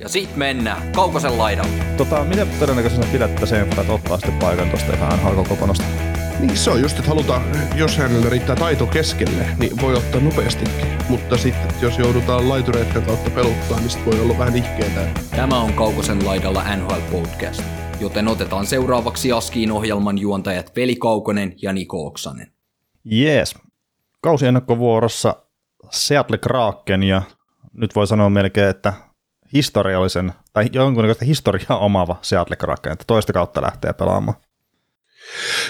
Ja sit mennään Kaukosen laidalle. Tota, miten todennäköisenä pidät tätä sen, että ottaa sitten paikan tuosta ihan nhl Niin se on just, että halutaan, jos hänellä riittää taito keskelle, niin voi ottaa nopeastikin. Mutta sitten, jos joudutaan laitureiden kautta peluttaa, niin voi olla vähän ihkeetä. Tämä on Kaukosen laidalla NHL Podcast, joten otetaan seuraavaksi Askiin ohjelman juontajat Veli Kaukonen ja Niko Oksanen. Jees. Kausi ennakkovuorossa Seattle Kraken ja nyt voi sanoa melkein, että historiallisen tai jonkunnäköistä historiaa omaava Seattle Kraken, että toista kautta lähtee pelaamaan.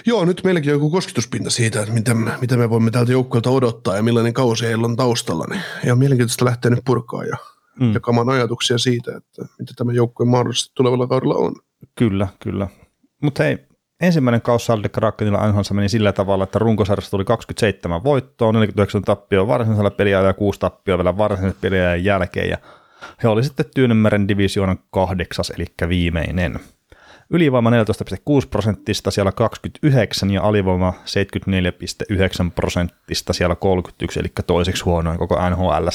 Joo, nyt meilläkin on joku kosketuspinta siitä, että mitä, mitä me voimme tältä joukkueelta odottaa ja millainen kausi heillä on taustalla. Niin ihan mielenkiintoista lähteä nyt purkaa ja mm. jakamaan ajatuksia siitä, että mitä tämä joukkue mahdollisesti tulevalla kaudella on. Kyllä, kyllä. Mutta hei, ensimmäinen kausi Salde Krakenilla NHL meni sillä tavalla, että runkosarjassa tuli 27 voittoa, 49 tappioa varsinaisella peliajalla ja 6 tappioa vielä varsinaisen peliajan jälkeen. Ja he oli sitten Tyynemeren divisioonan kahdeksas, eli viimeinen. Ylivoima 14,6 prosenttista siellä 29 ja alivoima 74,9 prosenttista siellä 31, eli toiseksi huonoin koko NHL.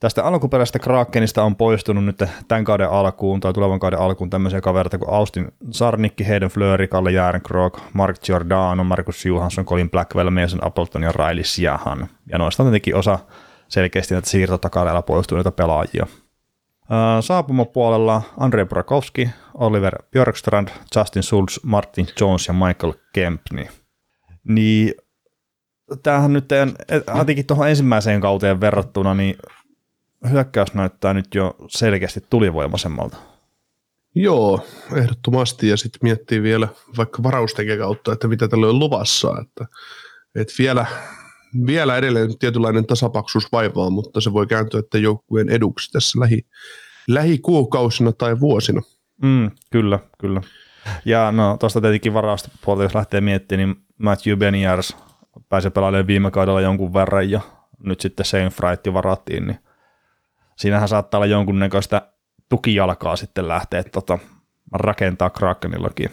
Tästä alkuperäisestä Krakenista on poistunut nyt tämän kauden alkuun tai tulevan kauden alkuun tämmöisiä kavereita kuin Austin Sarnikki, Hayden Fleury, Kalle Järnkrok, Mark Giordano, Marcus Johansson, Colin Blackwell, Mason Appleton ja Riley Siahan. Ja noista tietenkin osa selkeästi näitä siirtotakareilla poistuneita pelaajia. Saapumapuolella Andrei Burakovski, Oliver Björkstrand, Justin Schultz, Martin Jones ja Michael Kempni. Niin tämähän nyt, ainakin tuohon ensimmäiseen kauteen verrattuna, niin hyökkäys näyttää nyt jo selkeästi tulivoimaisemmalta. Joo, ehdottomasti. Ja sitten miettii vielä vaikka varaustekijä kautta, että mitä tällä on luvassa. Että, että vielä, vielä edelleen tietynlainen tasapaksuus vaivaa, mutta se voi kääntyä että joukkueen eduksi tässä lähi, lähikuukausina tai vuosina. Mm, kyllä, kyllä. Ja no tuosta tietenkin varausta puolta, jos lähtee miettimään, niin Matthew Beniers pääsi pelailemaan viime kaudella jonkun verran ja nyt sitten Shane Fright varattiin, niin siinähän saattaa olla jonkunnäköistä tukijalkaa sitten lähteä tota, rakentaa Krakenillakin.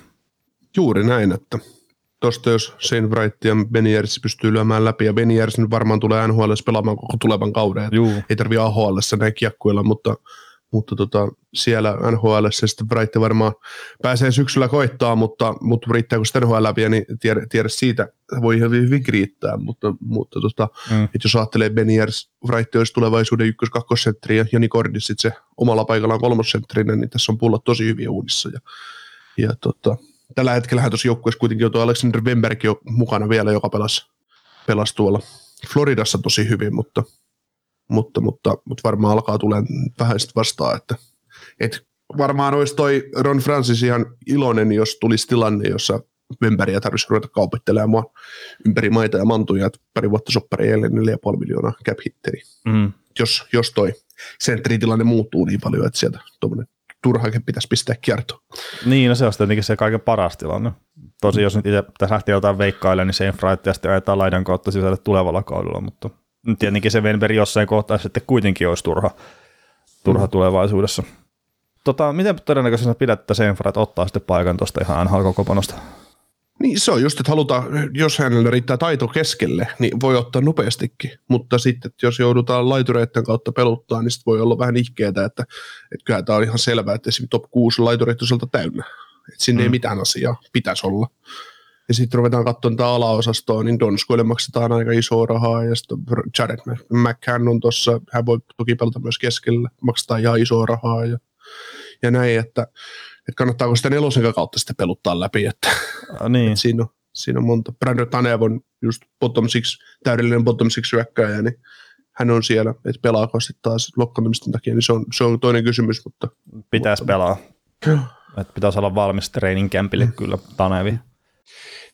Juuri näin, että tuosta jos Shane Wright ja Beniers pystyy lyömään läpi, ja Beniers varmaan tulee NHL pelaamaan koko tulevan kauden, ei tarvitse AHL näin kiekkuilla, mutta mutta tota, siellä NHL se sitten Bright varmaan pääsee syksyllä koittaa, mutta, mutta riittääkö sitten NHL vielä, niin tiedä, tiedä siitä, voi ihan hyvin riittää, mutta, mutta tota, mm. jos ajattelee Beniers, Bright olisi tulevaisuuden ykkös kakkosentteri ja Jani Kordis sitten se omalla paikallaan kolmosentterinä, niin tässä on pullat tosi hyviä uudissa ja, ja tota, tällä hetkellä tuossa joukkueessa kuitenkin on tuo Alexander Wemberg jo mukana vielä, joka pelasi, pelasi tuolla Floridassa tosi hyvin, mutta mutta, mutta, mutta varmaan alkaa tulee vähän sitten vastaan, että, että varmaan olisi toi Ron Francis ihan iloinen, jos tulisi tilanne, jossa Wemberiä tarvitsisi ruveta kaupittelemaan ympäri maita ja mantuja, että pari vuotta soppari eilen 4,5 miljoonaa cap hitteri. Mm. Jos, jos toi sentritilanne muuttuu niin paljon, että sieltä tuommoinen turhakin pitäisi pistää kiertoon. Niin, no se on tietenkin se kaiken paras tilanne. Tosi jos nyt itse tässä lähtee jotain veikkailemaan, niin se Fright ja sitten ajetaan laidan kautta sisälle tulevalla kaudella, mutta tietenkin se Venberg jossain kohtaa sitten kuitenkin olisi turha, turha mm. tulevaisuudessa. Tota, miten todennäköisesti pidät, että Senfrat ottaa sitten paikan tuosta ihan NHL-kokoponosta? Niin se on just, että halutaan, jos hänellä riittää taito keskelle, niin voi ottaa nopeastikin, mutta sitten että jos joudutaan laitureiden kautta peluttaa, niin sitten voi olla vähän ihkeetä, että, että kyllä tämä on ihan selvää, että esimerkiksi top 6 laitureet on täynnä, että sinne mm. ei mitään asiaa pitäisi olla. Ja sitten ruvetaan katsomaan tätä alaosastoa, niin Donskoille maksetaan aika isoa rahaa, ja sitten Jared McCann on tuossa, hän voi toki pelata myös keskellä, maksetaan ihan isoa rahaa, ja, ja näin, että, että kannattaako sitä nelosen kautta sitten peluttaa läpi, että, A, niin. että siinä, on, siinä on monta. Brandon Tanev on just bottom six, täydellinen bottom six hyökkäjä, niin hän on siellä, että pelaako sitten taas lokkaantumisten takia, niin se on, se on toinen kysymys, mutta... Pitäisi mutta, pelaa. Että pitäisi olla valmis training campille mm. kyllä Tanevi.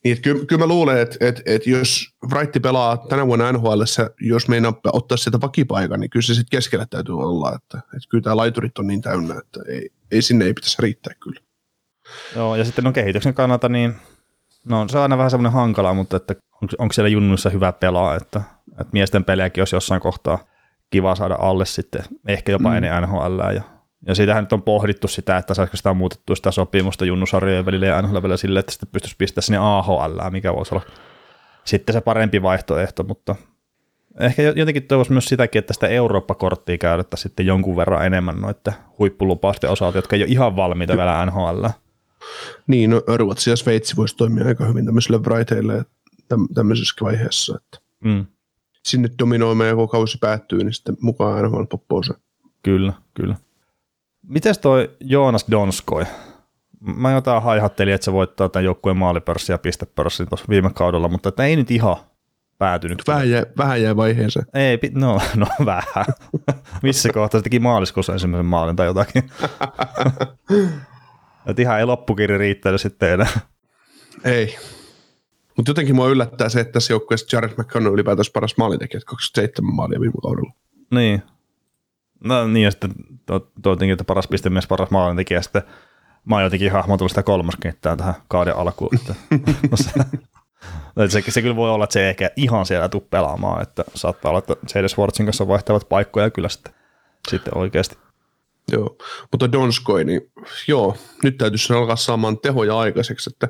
Niin, kyllä, kyllä mä luulen, että, että, että jos Wright pelaa tänä vuonna NHL, jos meinaa ottaa sieltä vakipaikan, niin kyllä se sitten keskellä täytyy olla, että, että kyllä tämä laiturit on niin täynnä, että ei, ei sinne ei pitäisi riittää kyllä. Joo, ja sitten no kehityksen kannalta, niin no se on aina vähän semmoinen hankala, mutta että onko, onko siellä junnuissa hyvä pelaa, että, että miesten pelejäkin olisi jossain kohtaa kiva saada alle sitten, ehkä jopa mm. ennen NHL. Ja, ja siitähän nyt on pohdittu sitä, että saisiko sitä muutettua sitä sopimusta junnusarjojen välillä ja NHL välillä sille, että sitten pystyisi pistämään sinne AHL, mikä voisi olla sitten se parempi vaihtoehto, mutta ehkä jotenkin toivoisi myös sitäkin, että sitä Eurooppa-korttia käytettäisiin sitten jonkun verran enemmän noiden huippulupausten osalta, jotka ei ole ihan valmiita vielä NHL. Niin, no Ruotsi ja Sveitsi voisi toimia aika hyvin tämmöisille braiteille tämmöisessä vaiheessa, että mm. sinne dominoimaan ja koko kausi päättyy, niin sitten mukaan NHL poppouse. Kyllä, kyllä. Mites toi Joonas Donskoi? Mä jotain haihattelin, että se voittaa tämän joukkueen maalipörssin ja pistepörssin tuossa viime kaudella, mutta että ei nyt ihan päätynyt. Vähän jää, vähän jää vaiheeseen. Ei, no, no vähän. Missä kohtaa se teki maaliskuussa ensimmäisen maalin tai jotakin. että ihan ei loppukirja riittänyt sitten enää. Ei. Mutta jotenkin mua yllättää se, että tässä joukkueessa Jared McCann on ylipäätänsä paras maalintekijä, 27 maalia viime kaudella. Niin. No niin, ja sitten tuotinkin, että paras pistemies, paras maalintekijä, sitten mä oon jotenkin hahmotellut sitä kolmoskenttää tähän kauden alkuun. Että, no se, se, se, kyllä voi olla, että se ei ehkä ihan siellä tuu pelaamaan, että saattaa olla, että edes Schwartzin kanssa vaihtavat paikkoja kyllä sitten, sitten oikeasti. Joo, mutta Donskoi, niin joo, nyt täytyisi alkaa saamaan tehoja aikaiseksi, että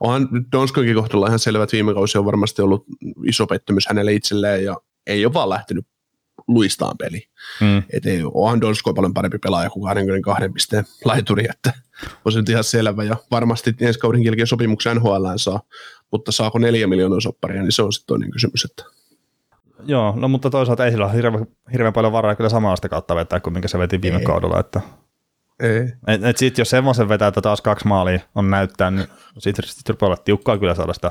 onhan Donskoikin kohdalla ihan selvä, että viime kausi on varmasti ollut iso pettymys hänelle itselleen ja ei ole vaan lähtenyt luistaan peli. Mm. Että ei, onhan Donskoi paljon parempi pelaaja kuin 22 pisteen laituri, että on se nyt ihan selvä ja varmasti ensi kauden jälkeen sopimuksen NHL saa, mutta saako neljä miljoonaa sopparia, niin se on sitten toinen kysymys, että Joo, no mutta toisaalta ei sillä ole hirveän, hirveän paljon varaa kyllä samasta kautta vetää kuin minkä se veti viime ei. kaudella. Että ei. Et, et sit, jos semmoisen vetää, että taas kaksi maalia on näyttää, niin sitten sit rupeaa olla tiukkaa kyllä saada sitä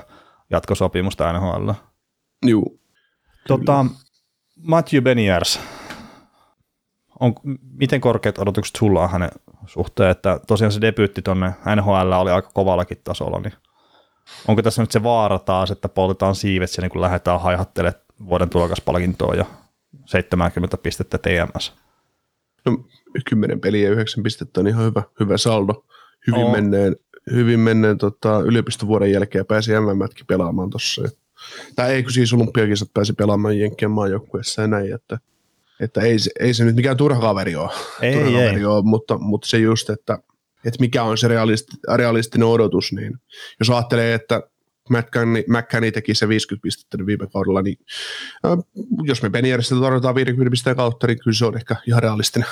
jatkosopimusta NHL. Joo. Tota, Matthew Beniers, on, miten korkeat odotukset sulla on hänen suhteen, että tosiaan se debyytti tuonne NHL oli aika kovallakin tasolla, niin onko tässä nyt se vaara taas, että poltetaan siivet siellä, kun lähdetään haihattelemaan vuoden tulokaspalkintoa ja 70 pistettä TMS. No, 10 peliä ja 9 pistettä on ihan hyvä, hyvä saldo. Hyvin oh. menneen, hyvin menneen tota, yliopistovuoden jälkeen pääsi MMätkin pelaamaan tuossa. Tai eikö siis olympiakisat pääsi pelaamaan Jenkkien maajoukkueessa ja näin, että, että ei, se, ei se nyt mikään turha kaveri ole, ei, turha ei. kaveri ole mutta, mutta, se just, että, että mikä on se realisti, realistinen odotus, niin jos ajattelee, että McCanny teki se 50 pistettä viime kaudella, niin äh, jos me Benieristä tarvitaan 50 pisteen kautta, niin kyllä se on ehkä ihan realistinen.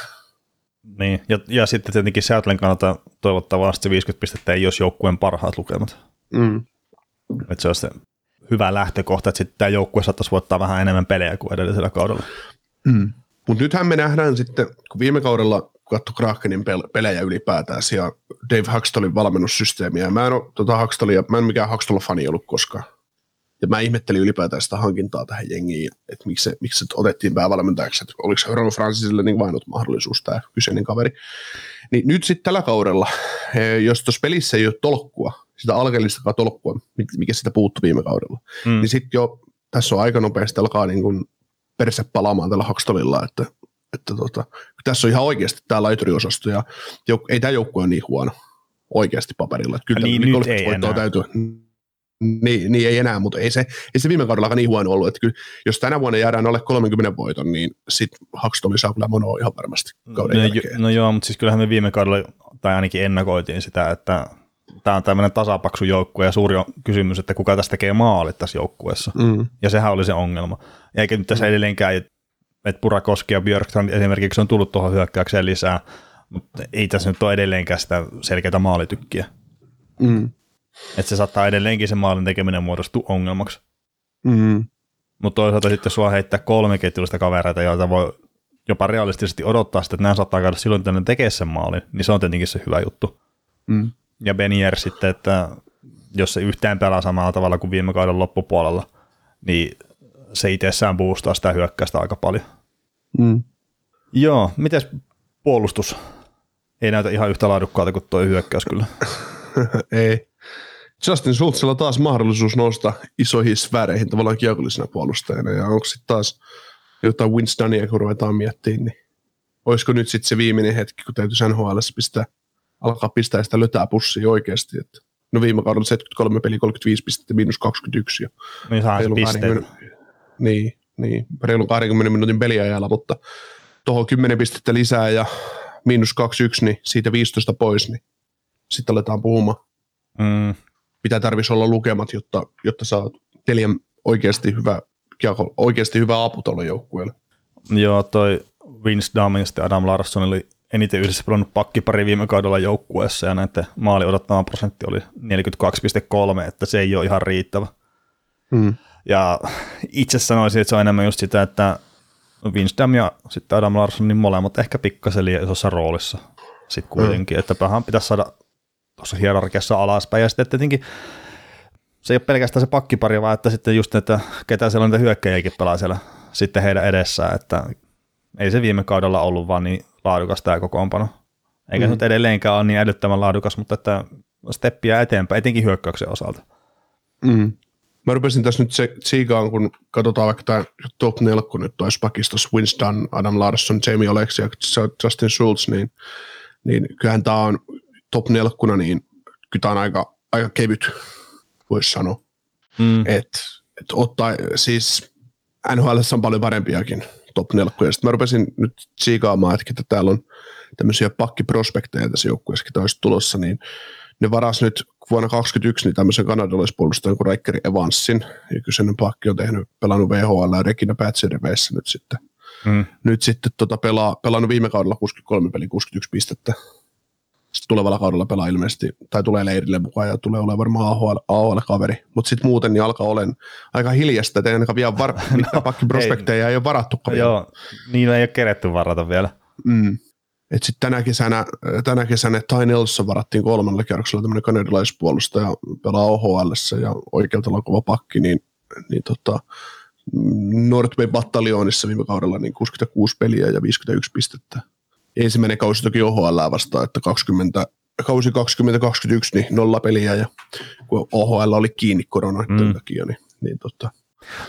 Niin, ja, ja sitten tietenkin Seattlein kannalta toivottavasti se 50 pistettä ei olisi joukkueen parhaat lukemat. Mm. Että se olisi se hyvä lähtökohta, että sitten tämä joukkue saattaisi voittaa vähän enemmän pelejä kuin edellisellä kaudella. Mm. Mutta nythän me nähdään sitten, kun viime kaudella katsoi Krakenin pelejä ylipäätään ja Dave Huxtallin valmennussysteemiä. Mä en ole tota Huxtallia, mä en mikään Huxtall-fani ollut koskaan. Ja mä ihmettelin ylipäätään sitä hankintaa tähän jengiin, että miksi se, miksi se otettiin päävalmentajaksi, että oliko se Ron Francisille niin vainut mahdollisuus tämä kyseinen kaveri. Niin nyt sitten tällä kaudella, eh, jos tuossa pelissä ei ole tolkkua, sitä alkeellistakaan tolkkua, mikä sitä puuttu viime kaudella, mm. niin sitten jo tässä on aika nopeasti alkaa niin kuin perse palaamaan tällä Huxtallilla, että että tota, tässä on ihan oikeasti tämä laituriosasto ja jouk- ei tämä joukkue ole niin huono oikeasti paperilla. Että kyllä niin, nyt ei enää. Täytyy, niin, niin, ei enää, mutta ei se, ei se viime kaudella niin huono ollut. Että kyllä, jos tänä vuonna jäädään alle 30 voiton, niin sitten Hakstommi saa kyllä monoa ihan varmasti kauden no, jälkeen. Jo, no joo, mutta siis kyllähän me viime kaudella, tai ainakin ennakoitiin sitä, että tämä on tämmöinen tasapaksu joukkue ja suuri on kysymys, että kuka tästä tekee maalit tässä joukkueessa. Mm. Ja sehän oli se ongelma. Eikä nyt tässä mm. edelleenkään, että Purakoski ja Björkstrand esimerkiksi on tullut tuohon hyökkäykseen lisää, mutta ei tässä nyt ole edelleenkään sitä selkeää maalitykkiä. Mm. Että se saattaa edelleenkin se maalin tekeminen muodostua ongelmaksi. Mm. Mutta toisaalta sitten sua heittää kolme ketjullista kavereita, joita voi jopa realistisesti odottaa sitä, että nämä saattaa käydä silloin tänne tekee sen maalin, niin se on tietenkin se hyvä juttu. Mm. Ja Benier sitten, että jos se yhtään pelaa samalla tavalla kuin viime kauden loppupuolella, niin se itsessään boostaa sitä hyökkäystä aika paljon. Mm. Joo, miten puolustus? Ei näytä ihan yhtä laadukkaalta kuin tuo hyökkäys kyllä. Ei. Justin Schultzilla taas mahdollisuus nousta isoihin sfääreihin tavallaan kiekollisena puolustajana, ja onko sitten taas jotain Winstonia, kun ruvetaan miettimään, niin olisiko nyt sitten se viimeinen hetki, kun täytyisi NHL pistää alkaa pistää sitä lötää pussiin oikeasti. Että no viime kaudella 73 peli, 35 pistettä, miinus 21. Ja niin saa pisteet. Niin, niin, reilun 20 minuutin peliajalla, mutta tuohon 10 pistettä lisää ja miinus 21, niin siitä 15 pois, niin sitten aletaan puhumaan. Mm. Mitä tarvitsisi olla lukemat, jotta, jotta saat neljän oikeasti hyvä, oikeasti hyvä apu tuolle joukkueelle. Joo, toi Vince Dunn ja Adam Larsson oli eniten yhdessä pelannut pakkipari viime kaudella joukkueessa ja näiden maali odottama prosentti oli 42,3, että se ei ole ihan riittävä. Mm. Ja itse sanoisin, että se on enemmän just sitä, että Dunn ja sitten Adam Larsson, niin molemmat ehkä pikkasen liian isossa roolissa sitten kuitenkin, mm. että vähän pitäisi saada tuossa hierarkiassa alaspäin ja sitten tietenkin se ei ole pelkästään se pakkipari, vaan että sitten just, että ketä siellä on niitä hyökkäjiäkin pelaa siellä sitten heidän edessään, että ei se viime kaudella ollut vaan niin laadukas tämä kokoonpano. Eikä mm. se nyt edelleenkään ole niin älyttömän laadukas, mutta että steppiä eteenpäin, etenkin hyökkäyksen osalta. Mm. Mä rupesin tässä nyt se, siikaan, kun katsotaan vaikka tämä top 4, kun nyt olisi pakistossa Winston, Adam Larsson, Jamie Oleksi ja Justin Schultz, niin, niin kyllähän tämä on top 4, niin kyllä tämä on aika, aika kevyt, voisi sanoa. Mm. Että et ottaa, siis NHL on paljon parempiakin top 4. Ja sitten mä rupesin nyt siikaamaan, että täällä on tämmöisiä pakkiprospekteja tässä joukkueessa, ketä olisi tulossa, niin ne varas nyt vuonna 2021 niin tämmöisen kanadalaispuolustajan kuin Reikkeri Evansin, ja kyseinen pakki on tehnyt, pelannut VHL ja Regina Pätsiriveissä nyt sitten. Mm. Nyt sitten tota pelaa, pelannut viime kaudella 63 peli 61 pistettä. Sitten tulevalla kaudella pelaa ilmeisesti, tai tulee leirille mukaan ja tulee olemaan varmaan AHL, AHL-kaveri. Mutta sitten muuten niin alkaa olen aika hiljasta, että ei ainakaan vielä var- no, pakkiprospekteja ei ole varattu. Joo, niin ei ole keretty varata vielä. Mm. Et sit tänä kesänä, tänä kesänä Ty Nelson varattiin kolmannella kierroksella tämmöinen kanadalaispuolustaja, pelaa OHL ja oikealta on kova pakki, niin, niin tota, North Bay Battalionissa viime kaudella niin 66 peliä ja 51 pistettä. Ensimmäinen kausi toki OHL vastaan, että 20, kausi 2021 niin nolla peliä ja kun OHL oli kiinni korona mm. takia, niin, niin tota.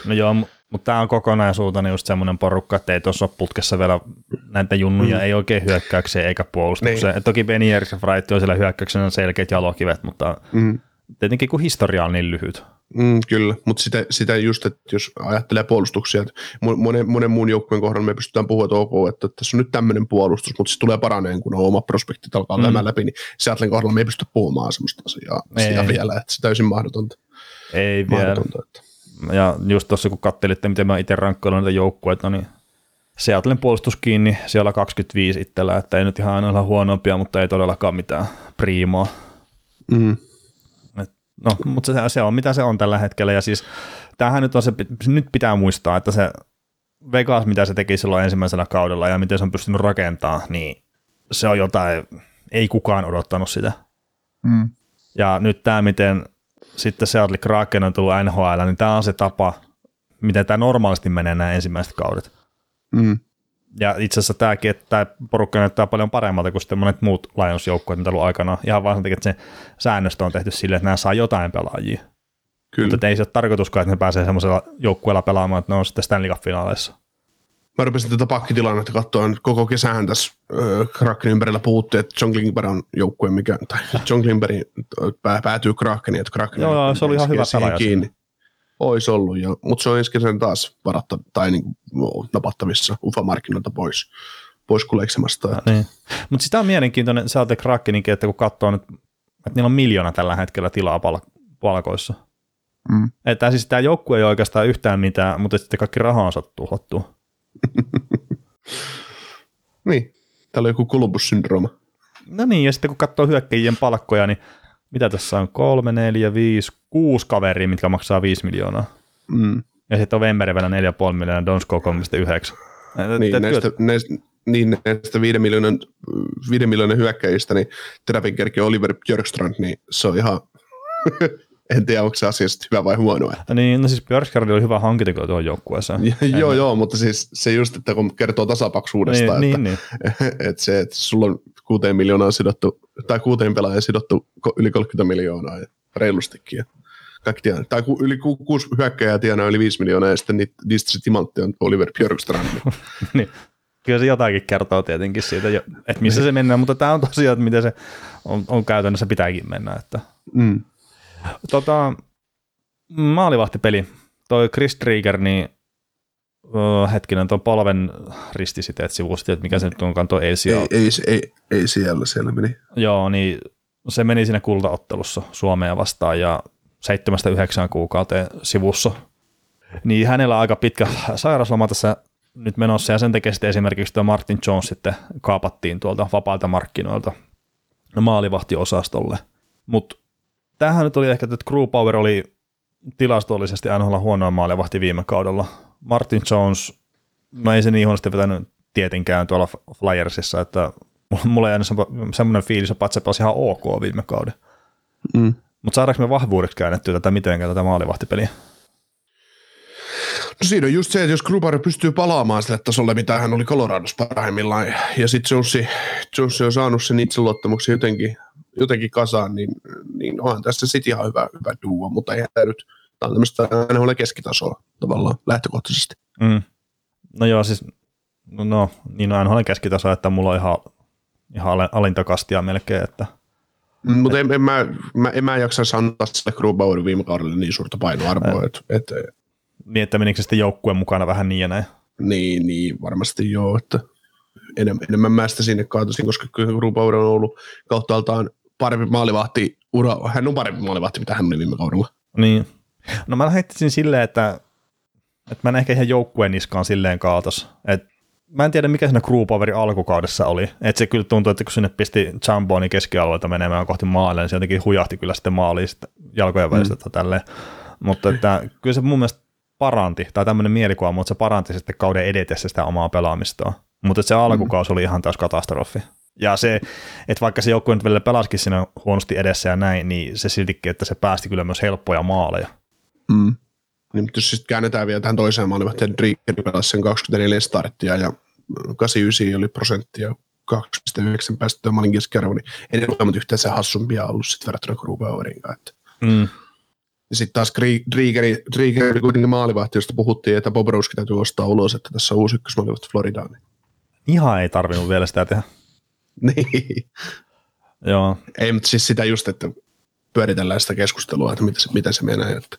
No joo, mutta tämä on kokonaisuutena just semmoinen porukka, että ei tuossa ole putkessa vielä näitä junnuja, mm. ei oikein hyökkäyksiä eikä puolustukseen. Niin. Toki Benny ja Wright on siellä hyökkäyksenä selkeät jalokivet, mutta mm. tietenkin kun historia on niin lyhyt. Mm, kyllä, mutta sitä, sitä just, että jos ajattelee puolustuksia, että monen, monen muun joukkueen kohdalla me pystytään puhua, että ok, että tässä on nyt tämmöinen puolustus, mutta se tulee paraneen, kun on oma prospekti alkaa mm. läpi, niin Seattlein kohdalla me ei pysty puhumaan sellaista asiaa ei. sitä vielä, että se täysin mahdotonta. Ei mahdotonta, vielä. Että ja just tuossa kun katselitte, miten mä itse rankkoilen näitä joukkueita, niin Seattlein puolustus kiinni siellä 25 itsellä, että ei nyt ihan aina olla huonompia, mutta ei todellakaan mitään priimaa. Mm. No, mutta se, se, on mitä se on tällä hetkellä, ja siis tämähän nyt on se, nyt pitää muistaa, että se Vegas, mitä se teki silloin ensimmäisellä kaudella ja miten se on pystynyt rakentamaan, niin se on jotain, ei kukaan odottanut sitä. Mm. Ja nyt tämä, miten sitten Seattle Kraken on tullut NHL, niin tämä on se tapa, miten tämä normaalisti menee nämä ensimmäiset kaudet. Mm. Ja itse asiassa tämäkin, että tämä porukka näyttää paljon paremmalta kuin sitten monet muut Lions-joukkueet, mitä ollut aikana. Ihan vaan sen takia, että se säännöstö on tehty silleen, että nämä saa jotain pelaajia. Kyllä. Mutta ei se ole tarkoituskaan, että ne pääsee semmoisella joukkueella pelaamaan, että ne on sitten Stanley Cup-finaaleissa mä rupesin tätä pakkitilannetta katsoa, koko kesähän tässä äh, Krakenin ympärillä puhuttiin, että John Klingberg on joukkue, mikä, tai John Klingberg pää, päätyy Krakeniin, että Kraken Joo, joo, se oli ihan hyvä pelaaja. Kiinni. Ois ollut, ja, mutta se on ensi kesän taas varatta, tai niin, napattavissa UFA-markkinoilta pois, pois kuleksemasta. Ja, niin. Mutta sitä on mielenkiintoinen, sä olette Krakeninkin, että kun katsoo nyt, että niillä on miljoona tällä hetkellä tilaa pal- palkoissa. Mm. Että siis tämä joukkue ei oikeastaan yhtään mitään, mutta sitten kaikki raha on saatu tuhottua. niin, täällä on joku Columbus-syndrooma. No niin, ja sitten kun katsoo hyökkäjien palkkoja, niin mitä tässä on? Kolme, neljä, viisi, kuusi kaveria, mitkä maksaa viisi miljoonaa. Mm. Ja sitten on Wemberi vielä 4,5 miljoonaa, Donsko 3,9. Niin, näistä, näistä, niin näistä 5 miljoonan, 5 miljoonan hyökkäjistä, niin Travinkerkin Oliver Björkstrand, niin se on ihan en tiedä, onko se asiasta hyvä vai huono. Että. Niin, no siis Björkskard oli hyvä hankinta tuohon joukkueeseen. joo, joo, mutta siis se just, että kun kertoo tasapaksuudesta, niin, että, niin, niin. että se, että sulla on kuuteen miljoonaa sidottu, tai kuuteen pelaajan sidottu yli 30 miljoonaa ja reilustikin. Ja kaikki tiedän. Tai yli ku, kuusi hyökkäjää tienaa yli viisi miljoonaa ja sitten niistä se timantti on Oliver Björkstrand. niin. kyllä se jotakin kertoo tietenkin siitä, että missä se mennään, mutta tämä on tosiaan, että miten se on, on käytännössä pitääkin mennä. Että. Mm. Tota, maalivahtipeli, toi Chris Trigger, niin hetkinen, tuon polven ristisiteet sivusti, että mikä se nyt onkaan tuo Ei, ei, ei, ei, siellä, siellä meni. Joo, niin se meni sinne kultaottelussa Suomea vastaan ja 7-9 kuukauteen sivussa. Niin hänellä on aika pitkä sairausloma tässä nyt menossa ja sen takia sitten esimerkiksi tuo Martin Jones sitten kaapattiin tuolta vapaalta markkinoilta maalivahtiosastolle. Mutta tähän nyt oli ehkä, että Crew Power oli tilastollisesti NHL huonoa maalivahti viime kaudella. Martin Jones, no ei se niin huonosti vetänyt tietenkään tuolla Flyersissa, että mulla ei aina semmoinen fiilis, että se pelasi ihan ok viime kauden. Mm. Mutta saadaanko me vahvuudeksi käännettyä tätä mitenkään tätä maalivahtipeliä? No siinä on just se, että jos Gruber pystyy palaamaan sille tasolle, mitä hän oli Coloradossa parhaimmillaan, ja sitten Jonesi on saanut sen itseluottamuksen jotenkin, jotenkin kasaan, niin, niin onhan tässä sitten ihan hyvä, hyvä duo, mutta ei tämä nyt, tämä on tämmöistä ole keskitasoa tavallaan lähtökohtaisesti. Mm. No joo, siis no, no niin on NHL keskitaso, että mulla on ihan, ihan alintakastia melkein, että – Mm, Mutta en, en, mä, mä, en mä jaksa antaa sille Grubauerin viime kaudelle niin suurta painoarvoa. Et, et, niin, että menikö se sitten joukkueen mukana vähän niin ja näin? Niin, niin varmasti joo, että enemmän, enemmän mä sitä sinne kaatoisin, koska kyllä Grubauer on ollut kauttaaltaan parempi maalivahti, ura, hän on parempi maalivahti, mitä hän oli viime kaudella. Niin. No mä heittäisin silleen, että, että mä en ehkä ihan joukkueen niskaan silleen kaatos. Että mä en tiedä mikä siinä crewpowerin alkukaudessa oli. Että se kyllä tuntui, että kun sinne pisti Chamboni keskialueelta menemään kohti maalle, niin se jotenkin hujahti kyllä sitten maaliin sitten jalkojen välistä mm. tälleen. Mutta että kyllä se mun mielestä paranti, tai tämmöinen mielikuva, mutta se paranti sitten kauden edetessä sitä omaa pelaamistaan. Mutta se alkukausi mm. oli ihan täys katastrofi. Ja se, että vaikka se joukkue nyt vielä pelasikin siinä huonosti edessä ja näin, niin se siltikin, että se päästi kyllä myös helppoja maaleja. Mm. Niin, jos sitten käännetään vielä tähän toiseen maalivahteen, Drickeri pelasi sen 24 starttia ja 89 oli prosenttia 2,9 päästöä maalin keskiarvo, niin ei ne olemat yhtään se hassumpia ollut sitten verrattuna Grubauerin kanssa. Mm. Ja sitten taas Driegeri, Driegeri kuitenkin maalivahti, josta puhuttiin, että Bob Ruski täytyy ostaa ulos, että tässä on uusi ykkösmaalivahti Floridaan. Niin. Ihan ei tarvinnut vielä sitä tehdä. niin. Joo. Ei, mutta siis sitä just, että pyöritellään sitä keskustelua, että miten se, miten se menee. Että,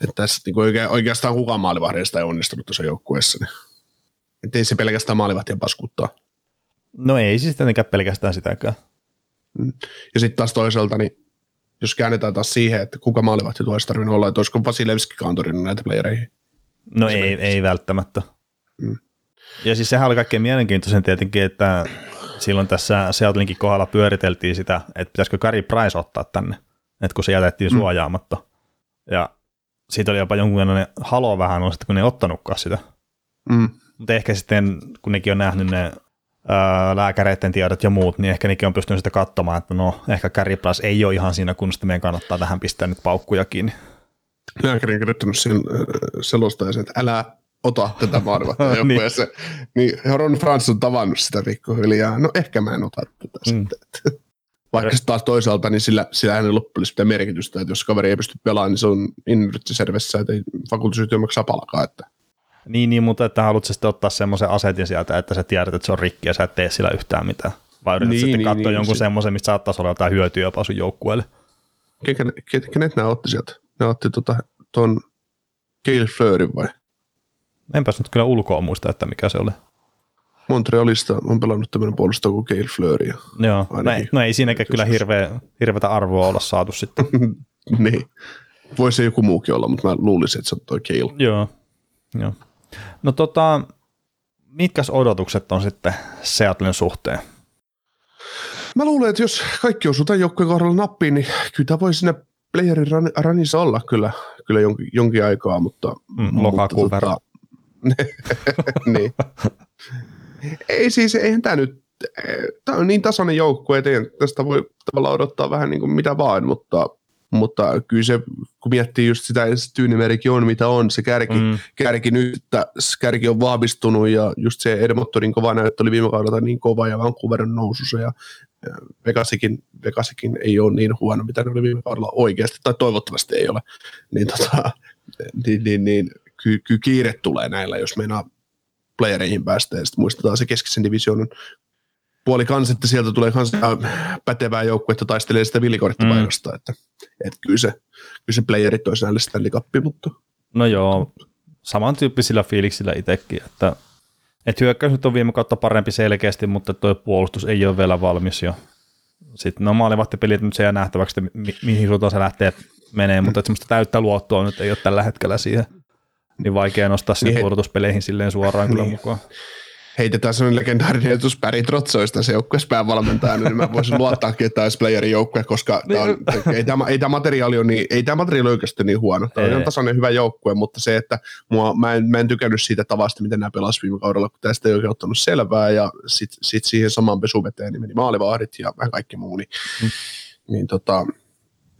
että tässä niin oikea, oikeastaan kukaan maalivahdista ei onnistunut tuossa joukkueessa. Niin. Että ei se pelkästään maalivahtia paskuttaa. No ei siis tietenkään pelkästään sitäkään. Mm. Ja sitten taas toisaalta, niin jos käännetään taas siihen, että kuka maalivahti tuo olisi tarvinnut olla, että olisiko Vasilevski kantorina näitä playereihin. No ei, ei välttämättä. Mm. Ja siis sehän oli kaikkein mielenkiintoisen tietenkin, että silloin tässä Seattlinkin kohdalla pyöriteltiin sitä, että pitäisikö Kari Price ottaa tänne, että kun se jätettiin mm. suojaamatta. Ja siitä oli jopa jonkunlainen halo vähän, on, kun ne ei ottanutkaan sitä. Mm. Mutta ehkä sitten, kun nekin on nähnyt ne ää, lääkäreiden tiedot ja muut, niin ehkä nekin on pystynyt sitä katsomaan, että no ehkä Carry Plus ei ole ihan siinä kunnossa, meidän kannattaa tähän pistää nyt paukkuja kiinni. Lääkäri on kirjoittanut sen selostajan, että älä ota tätä maarivahtia niin. niin Ron Frans on tavannut sitä pikkuhiljaa. No ehkä mä en ota tätä mm. sitten. Vaikka taas toisaalta, niin sillä, sillä ei loppujen sitä merkitystä, että jos kaveri ei pysty pelaamaan, niin se on invrtsiservessä, että ei fakultusyhtiö maksaa palkaa. Että niin, niin, mutta että haluatko sitten ottaa semmoisen asetin sieltä, että sä tiedät, että se on rikki ja sä et tee sillä yhtään mitään? Vai yrität niin, sitten niin, katsoa niin, jonkun se... semmoisen, mistä saattaisi olla jotain hyötyä jopa sun joukkueelle? Kenet nämä otti sieltä? Ne otti tota, ton Gale Fleurin vai? Enpäs nyt kyllä ulkoa muista, että mikä se oli. Montrealista on pelannut tämmöinen puolustaja kuin Gale Fleur. Joo, no ei, no ei siinäkään kyllä hirveä, hirveätä arvoa olla saatu sitten. niin. Voisi joku muukin olla, mutta mä luulisin, että se on toi Gale. Joo, joo. No tota, mitkäs odotukset on sitten Seattlen suhteen? Mä luulen, että jos kaikki osuu tämän joukkueen kohdalla nappiin, niin kyllä tämä voi sinne playerin ranissa olla kyllä, kyllä jonkin, jonkin aikaa, mutta... Mm, lokakuun verran. Tota, niin. ei siis, eihän tämä nyt, tämä on niin tasainen joukkue, että tästä voi tavallaan odottaa vähän niin kuin mitä vaan, mutta mutta kyllä se, kun miettii just sitä, se tyynimerikin on mitä on, se kärki, mm. kärki nyt, että kärki on vahvistunut ja just se Edmontonin kova näyttö oli viime kaudella niin kova ja Vancouver on nousussa ja Vegasikin, Vegasikin ei ole niin huono, mitä ne oli viime kaudella oikeasti, tai toivottavasti ei ole, niin, tota, niin, niin, niin kyllä ky, kiire tulee näillä, jos meinaa playereihin päästä ja sitten muistetaan se keskisen divisioonan puoli kans, että sieltä tulee kans pätevää joukkuetta taistelee sitä villikorttipainosta, mm. että, että kyllä, se, kyllä se playerit olisi näille Stanley mutta... No joo, samantyyppisillä fiiliksillä itsekin, että, että hyökkäys nyt on viime kautta parempi selkeästi, mutta tuo puolustus ei ole vielä valmis jo. Sitten no maalivahtipelit nyt se jää nähtäväksi, että mi- mihin suuntaan se lähtee menee, mutta semmoista täyttä luottoa nyt ei ole tällä hetkellä siihen. Niin vaikea nostaa sinne niin pudotuspeleihin silleen suoraan kyllä niin. mukaan heitetään sellainen legendaarinen etus Päri Trotsoista se joukkueessa päävalmentajana, niin mä voisin luottaakin, että tämä olisi playerin joukkue, koska tämä on, ei, tämä, ei, tämä materiaali ole niin, ei tämä materiaali oikeasti niin huono. Tämä on tasainen hyvä joukkue, mutta se, että mua, mä, en, mä en tykännyt siitä tavasta, miten nämä pelasivat viime kaudella, kun tästä ei oikein ottanut selvää, ja sitten sit siihen samaan pesuveteen niin meni maalivahdit ja vähän kaikki muu, niin, mm. niin tota,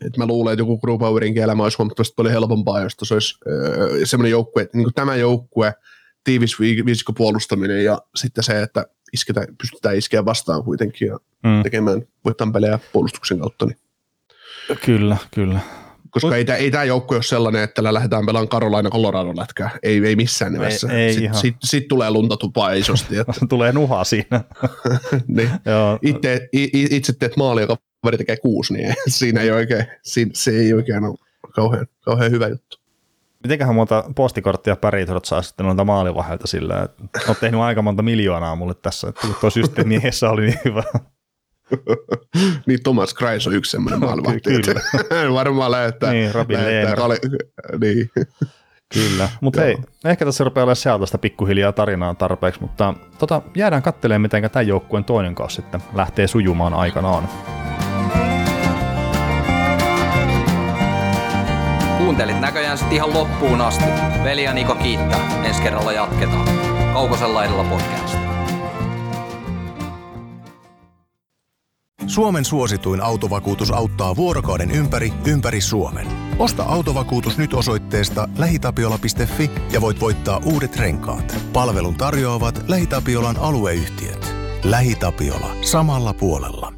et mä luulen, että joku Grubauerinkin elämä olisi huomattavasti paljon helpompaa, jos se olisi öö, semmoinen joukkue, että niin tämä joukkue – tiivis viisikko puolustaminen ja sitten se, että isketä, pystytään iskeä vastaan kuitenkin ja mm. tekemään voittamaan pelejä puolustuksen kautta. Niin. Kyllä, kyllä. Koska ei, ei tämä joukkue ole sellainen, että lähdetään pelaamaan Carolina Colorado lätkää. Ei, ei missään nimessä. Ei, ei sitten sit, sit tulee lunta tupaa isosti. Että. tulee nuha siinä. niin. itse, itse teet maali, joka kaveri tekee kuusi, niin siinä ei oikein, siinä, se ei oikein ole kauhean, kauhean hyvä juttu. Mitenköhän monta postikorttia Päritrot saa sitten noilta maalivahdelta sillä, että olet tehnyt aika monta miljoonaa mulle tässä, että tuo systeemiessä oli niin hyvä. niin Thomas Kreis on yksi semmoinen maalivahti. Kyllä. Varmaan lähettää. Niin, Robin lähettää kale- niin. Kyllä, mutta hei, ehkä tässä rupeaa olemaan Seatlasta pikkuhiljaa tarinaa tarpeeksi, mutta tota, jäädään katselemaan, miten tämän joukkueen toinen kausi sitten lähtee sujumaan aikanaan. Kuuntelit näköjään sitten ihan loppuun asti. Veli ja Niko kiittää. Ensi kerralla jatketaan. Kaukosella edellä podcast. Suomen suosituin autovakuutus auttaa vuorokauden ympäri, ympäri Suomen. Osta autovakuutus nyt osoitteesta lähitapiola.fi ja voit voittaa uudet renkaat. Palvelun tarjoavat LähiTapiolan alueyhtiöt. LähiTapiola. Samalla puolella.